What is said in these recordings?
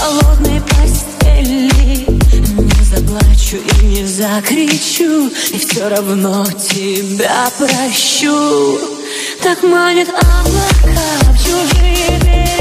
холодной постели. Не заплачу и не закричу И все равно тебя прощу. Так манят облака в чужие берега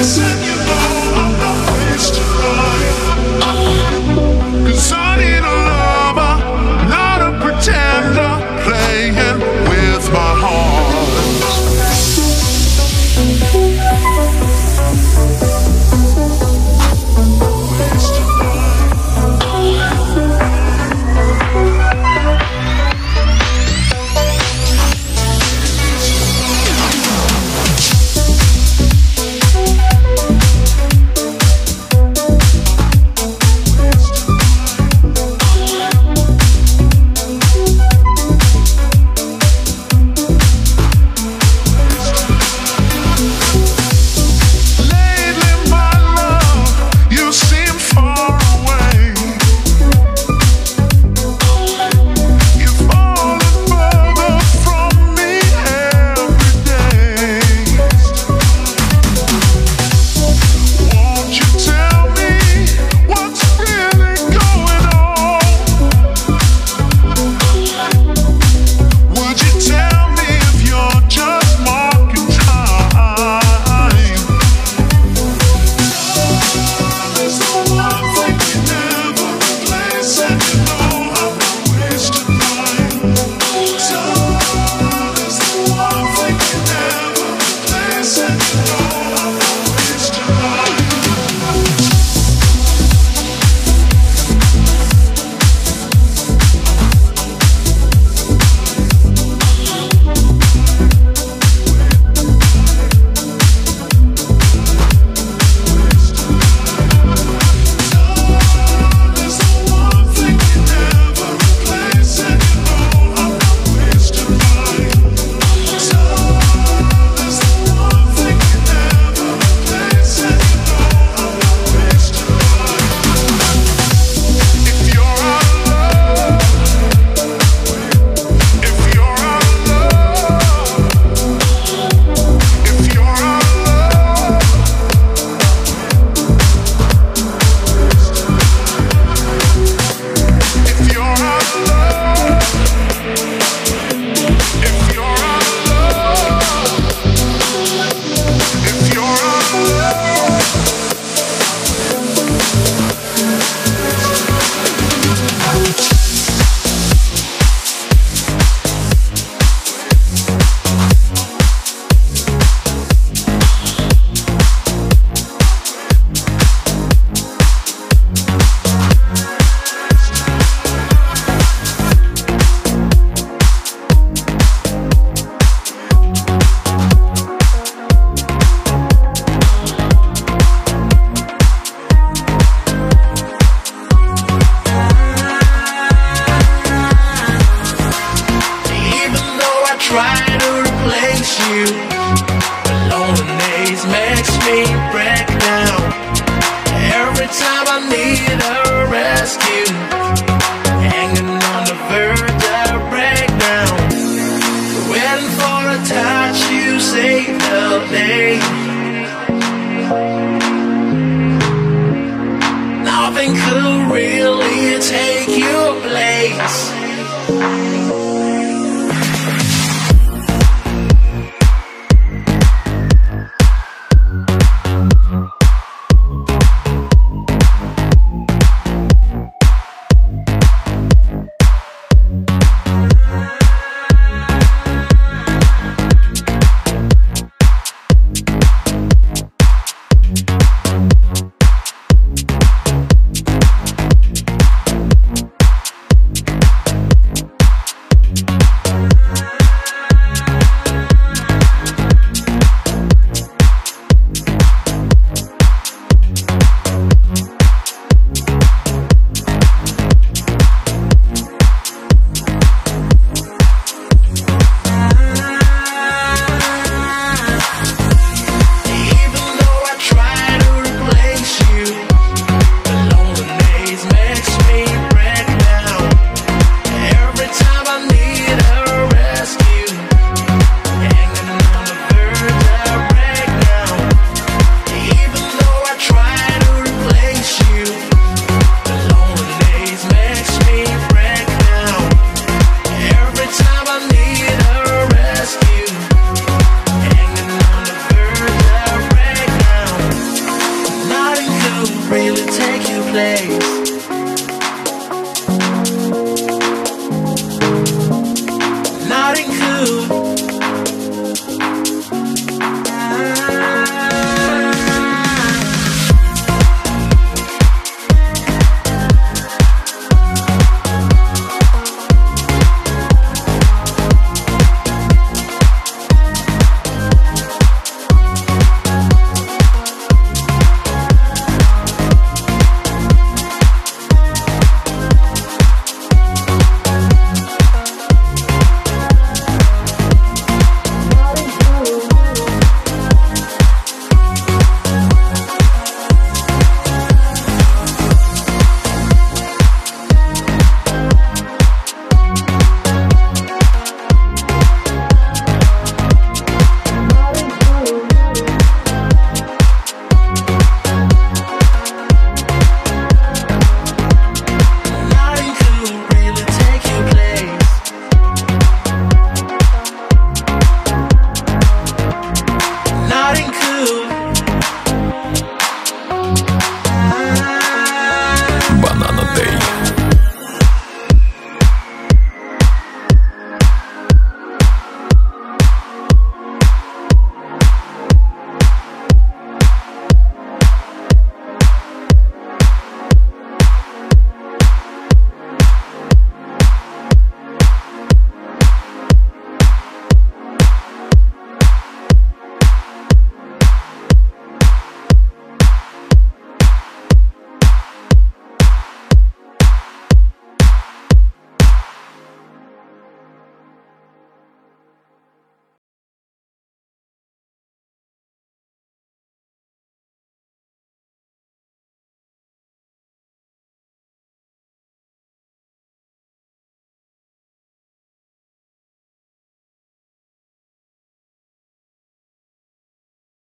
listen Bye.